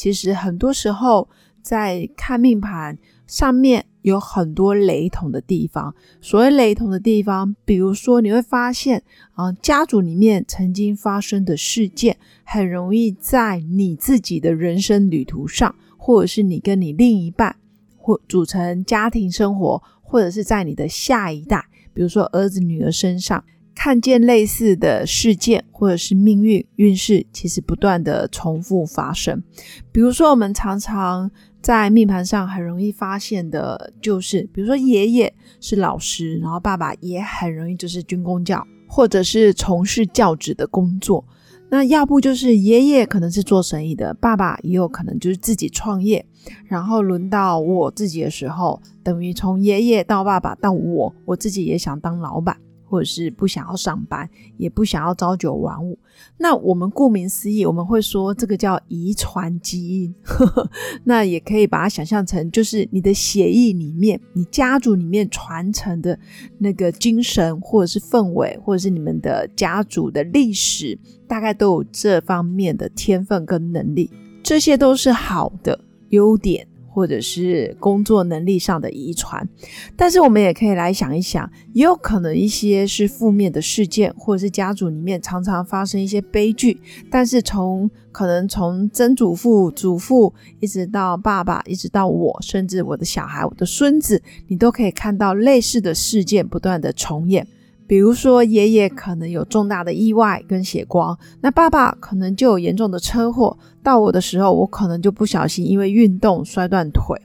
其实很多时候在看命盘上面有很多雷同的地方。所谓雷同的地方，比如说你会发现啊，家族里面曾经发生的事件，很容易在你自己的人生旅途上，或者是你跟你另一半或组成家庭生活，或者是在你的下一代，比如说儿子女儿身上。看见类似的事件，或者是命运运势，其实不断的重复发生。比如说，我们常常在命盘上很容易发现的，就是比如说爷爷是老师，然后爸爸也很容易就是军工教，或者是从事教职的工作。那要不就是爷爷可能是做生意的，爸爸也有可能就是自己创业。然后轮到我自己的时候，等于从爷爷到爸爸到我，我自己也想当老板。或者是不想要上班，也不想要朝九晚五。那我们顾名思义，我们会说这个叫遗传基因。那也可以把它想象成，就是你的血液里面，你家族里面传承的那个精神，或者是氛围，或者是你们的家族的历史，大概都有这方面的天分跟能力。这些都是好的优点。或者是工作能力上的遗传，但是我们也可以来想一想，也有可能一些是负面的事件，或者是家族里面常常发生一些悲剧，但是从可能从曾祖父、祖父一直到爸爸，一直到我，甚至我的小孩、我的孙子，你都可以看到类似的事件不断的重演。比如说，爷爷可能有重大的意外跟血光，那爸爸可能就有严重的车祸。到我的时候，我可能就不小心因为运动摔断腿，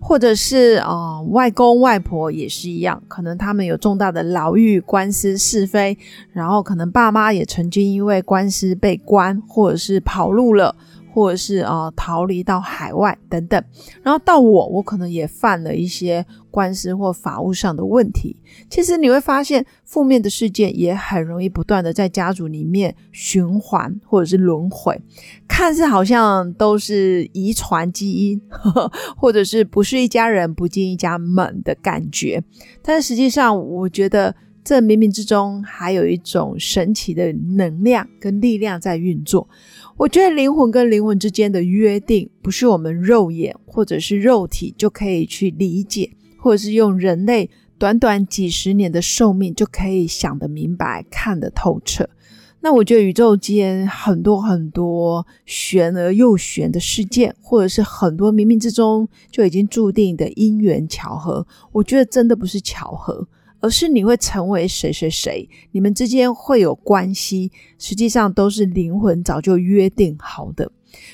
或者是啊，外公外婆也是一样，可能他们有重大的牢狱官司是非，然后可能爸妈也曾经因为官司被关，或者是跑路了。或者是啊逃离到海外等等，然后到我，我可能也犯了一些官司或法务上的问题。其实你会发现，负面的事件也很容易不断的在家族里面循环或者是轮回，看似好像都是遗传基因，或者是不是一家人不进一家门的感觉。但实际上，我觉得这冥冥之中还有一种神奇的能量跟力量在运作。我觉得灵魂跟灵魂之间的约定，不是我们肉眼或者是肉体就可以去理解，或者是用人类短短几十年的寿命就可以想得明白、看得透彻。那我觉得宇宙间很多很多玄而又玄的事件，或者是很多冥冥之中就已经注定的因缘巧合，我觉得真的不是巧合。而是你会成为谁谁谁，你们之间会有关系，实际上都是灵魂早就约定好的。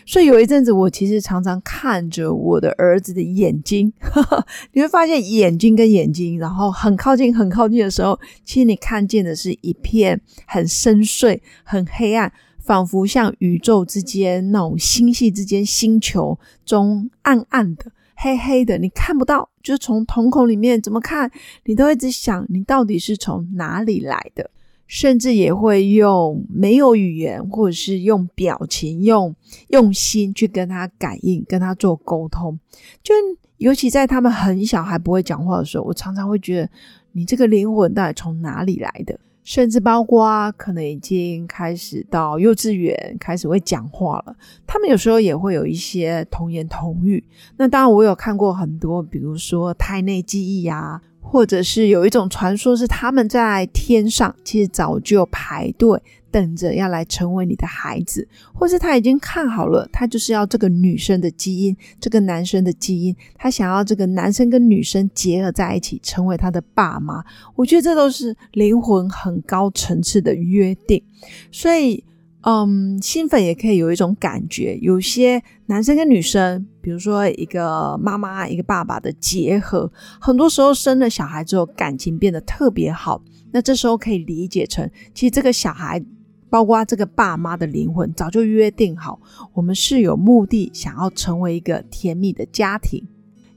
所以有一阵子，我其实常常看着我的儿子的眼睛，你会发现眼睛跟眼睛，然后很靠近、很靠近的时候，其实你看见的是一片很深邃、很黑暗，仿佛像宇宙之间那种星系之间星球中暗暗的。黑黑的，你看不到，就是从瞳孔里面怎么看，你都一直想，你到底是从哪里来的，甚至也会用没有语言，或者是用表情、用用心去跟他感应，跟他做沟通。就尤其在他们很小还不会讲话的时候，我常常会觉得，你这个灵魂到底从哪里来的？甚至包括可能已经开始到幼稚园开始会讲话了，他们有时候也会有一些童言童语。那当然，我有看过很多，比如说胎内记忆啊。或者是有一种传说，是他们在天上，其实早就排队等着要来成为你的孩子，或是他已经看好了，他就是要这个女生的基因，这个男生的基因，他想要这个男生跟女生结合在一起，成为他的爸妈。我觉得这都是灵魂很高层次的约定，所以。嗯，新粉也可以有一种感觉，有些男生跟女生，比如说一个妈妈一个爸爸的结合，很多时候生了小孩之后，感情变得特别好。那这时候可以理解成，其实这个小孩包括这个爸妈的灵魂，早就约定好，我们是有目的，想要成为一个甜蜜的家庭。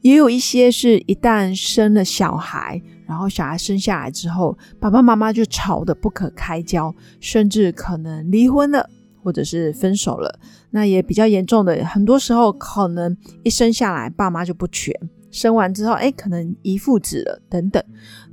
也有一些是一旦生了小孩，然后小孩生下来之后，爸爸妈妈就吵得不可开交，甚至可能离婚了，或者是分手了。那也比较严重的，很多时候可能一生下来爸妈就不全。生完之后，哎，可能遗父子了等等，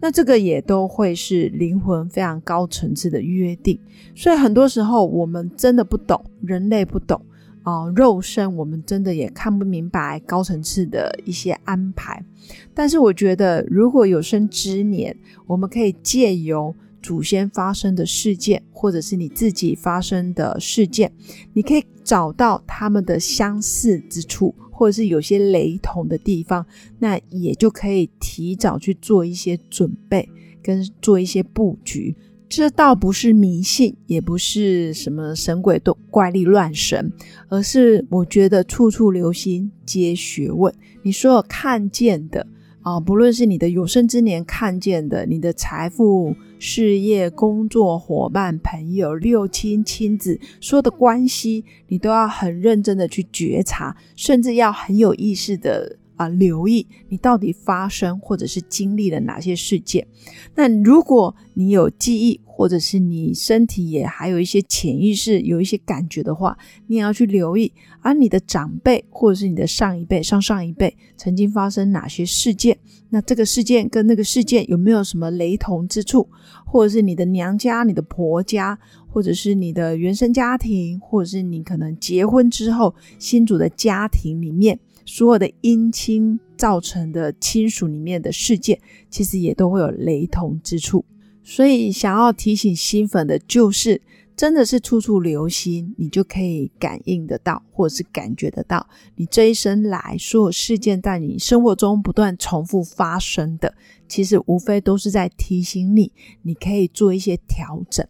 那这个也都会是灵魂非常高层次的约定。所以很多时候我们真的不懂，人类不懂啊，肉身我们真的也看不明白高层次的一些安排。但是我觉得，如果有生之年，我们可以借由祖先发生的事件，或者是你自己发生的事件，你可以找到他们的相似之处。或者是有些雷同的地方，那也就可以提早去做一些准备，跟做一些布局。这倒不是迷信，也不是什么神鬼都怪力乱神，而是我觉得处处留心皆学问。你所有看见的。啊，不论是你的有生之年看见的，你的财富、事业、工作伙伴、朋友、六亲、亲子，说的关系，你都要很认真的去觉察，甚至要很有意识的啊留意，你到底发生或者是经历了哪些事件。那如果你有记忆，或者是你身体也还有一些潜意识有一些感觉的话，你也要去留意，而你的长辈或者是你的上一辈、上上一辈曾经发生哪些事件，那这个事件跟那个事件有没有什么雷同之处，或者是你的娘家、你的婆家，或者是你的原生家庭，或者是你可能结婚之后新组的家庭里面所有的姻亲造成的亲属里面的事件，其实也都会有雷同之处。所以，想要提醒新粉的，就是真的是处处留心，你就可以感应得到，或者是感觉得到，你这一生来所有事件在你生活中不断重复发生的，其实无非都是在提醒你，你可以做一些调整。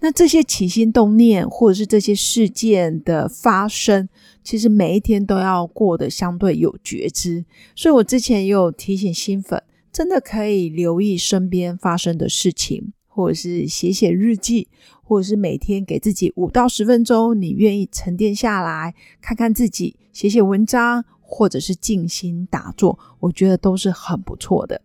那这些起心动念，或者是这些事件的发生，其实每一天都要过得相对有觉知。所以我之前也有提醒新粉。真的可以留意身边发生的事情，或者是写写日记，或者是每天给自己五到十分钟，你愿意沉淀下来看看自己，写写文章，或者是静心打坐，我觉得都是很不错的。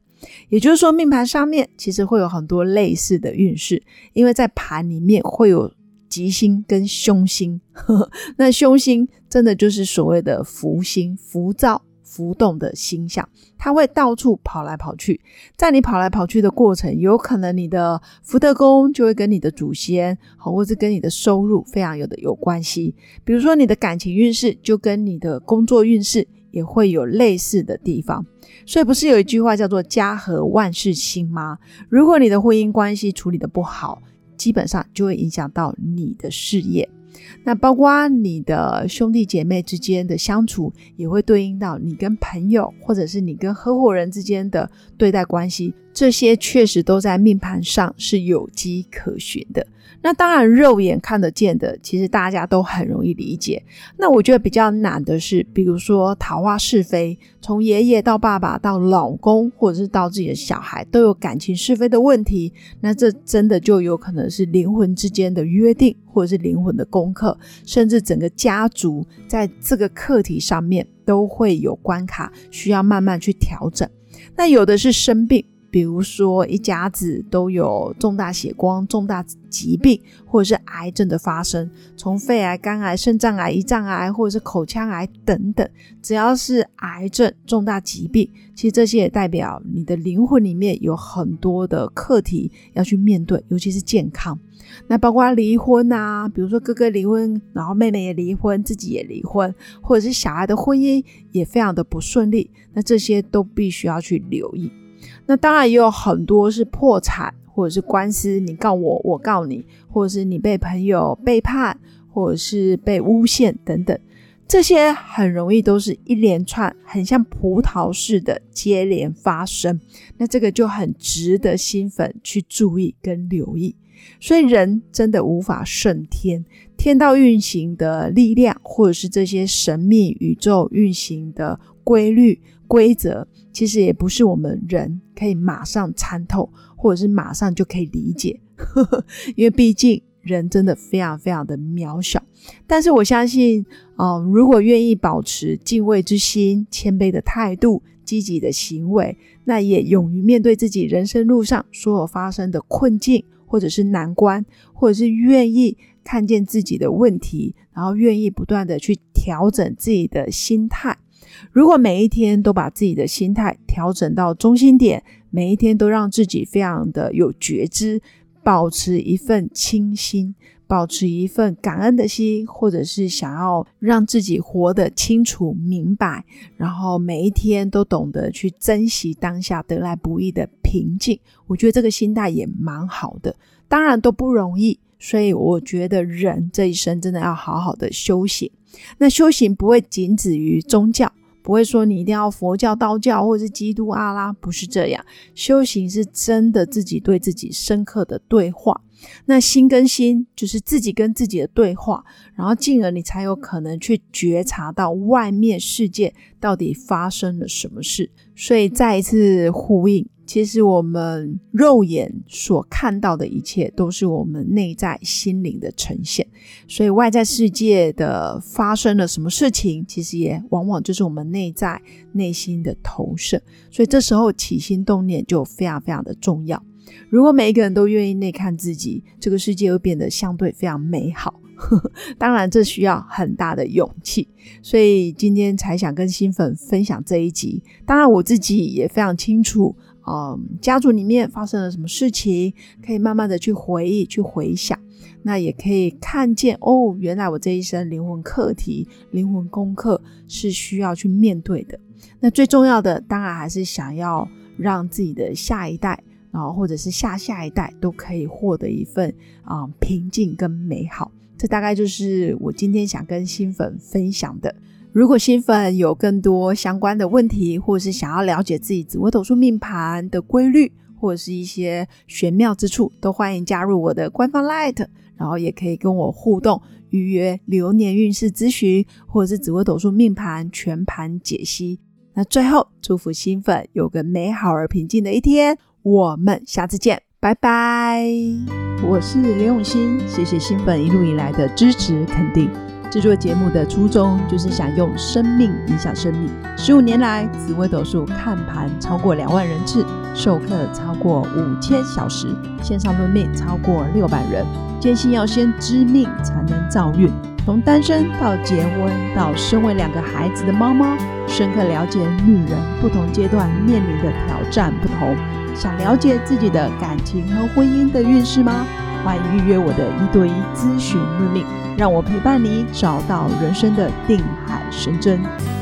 也就是说，命盘上面其实会有很多类似的运势，因为在盘里面会有吉星跟凶星，那凶星真的就是所谓的福星，浮躁。浮动的星象，它会到处跑来跑去。在你跑来跑去的过程，有可能你的福德宫就会跟你的祖先，好，或者跟你的收入非常有的有关系。比如说，你的感情运势就跟你的工作运势也会有类似的地方。所以，不是有一句话叫做“家和万事兴”吗？如果你的婚姻关系处理的不好，基本上就会影响到你的事业。那包括你的兄弟姐妹之间的相处，也会对应到你跟朋友或者是你跟合伙人之间的对待关系，这些确实都在命盘上是有迹可循的。那当然，肉眼看得见的，其实大家都很容易理解。那我觉得比较难的是，比如说桃花是非，从爷爷到爸爸到老公，或者是到自己的小孩，都有感情是非的问题。那这真的就有可能是灵魂之间的约定，或者是灵魂的功课，甚至整个家族在这个课题上面都会有关卡，需要慢慢去调整。那有的是生病。比如说，一家子都有重大血光、重大疾病，或者是癌症的发生，从肺癌、肝癌、肾脏癌、胰脏癌，或者是口腔癌等等，只要是癌症、重大疾病，其实这些也代表你的灵魂里面有很多的课题要去面对，尤其是健康。那包括离婚啊，比如说哥哥离婚，然后妹妹也离婚，自己也离婚，或者是小孩的婚姻也非常的不顺利，那这些都必须要去留意。那当然也有很多是破产，或者是官司，你告我，我告你，或者是你被朋友背叛，或者是被诬陷等等，这些很容易都是一连串，很像葡萄似的接连发生。那这个就很值得新粉去注意跟留意。所以人真的无法胜天，天道运行的力量，或者是这些神秘宇宙运行的规律规则。其实也不是我们人可以马上参透，或者是马上就可以理解，因为毕竟人真的非常非常的渺小。但是我相信，哦，如果愿意保持敬畏之心、谦卑的态度、积极的行为，那也勇于面对自己人生路上所有发生的困境，或者是难关，或者是愿意看见自己的问题，然后愿意不断的去调整自己的心态。如果每一天都把自己的心态调整到中心点，每一天都让自己非常的有觉知，保持一份清心，保持一份感恩的心，或者是想要让自己活得清楚明白，然后每一天都懂得去珍惜当下得来不易的平静，我觉得这个心态也蛮好的。当然都不容易，所以我觉得人这一生真的要好好的修行。那修行不会仅止于宗教。不会说你一定要佛教、道教或者是基督、阿拉，不是这样。修行是真的自己对自己深刻的对话。那心跟心就是自己跟自己的对话，然后进而你才有可能去觉察到外面世界到底发生了什么事。所以再一次呼应。其实我们肉眼所看到的一切，都是我们内在心灵的呈现。所以外在世界的发生了什么事情，其实也往往就是我们内在内心的投射。所以这时候起心动念就非常非常的重要。如果每一个人都愿意内看自己，这个世界会变得相对非常美好。当然，这需要很大的勇气。所以今天才想跟新粉分享这一集。当然，我自己也非常清楚。嗯，家族里面发生了什么事情，可以慢慢的去回忆、去回想，那也可以看见哦，原来我这一生灵魂课题、灵魂功课是需要去面对的。那最重要的，当然还是想要让自己的下一代，然后或者是下下一代，都可以获得一份啊平静跟美好。这大概就是我今天想跟新粉分享的。如果新粉有更多相关的问题，或者是想要了解自己紫微斗数命盘的规律，或者是一些玄妙之处，都欢迎加入我的官方 Light，然后也可以跟我互动，预约流年运势咨询，或者是紫微斗数命盘全盘解析。那最后，祝福新粉有个美好而平静的一天，我们下次见，拜拜。我是刘永新，谢谢新粉一路以来的支持肯定。制作节目的初衷就是想用生命影响生命。十五年来，紫微斗数看盘超过两万人次，授课超过五千小时，线上论命超过六百人。坚信要先知命才能造运。从单身到结婚，到身为两个孩子的妈妈，深刻了解女人不同阶段面临的挑战不同。想了解自己的感情和婚姻的运势吗？欢迎预约我的一对一咨询论命。让我陪伴你，找到人生的定海神针。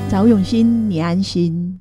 找永新，你安心。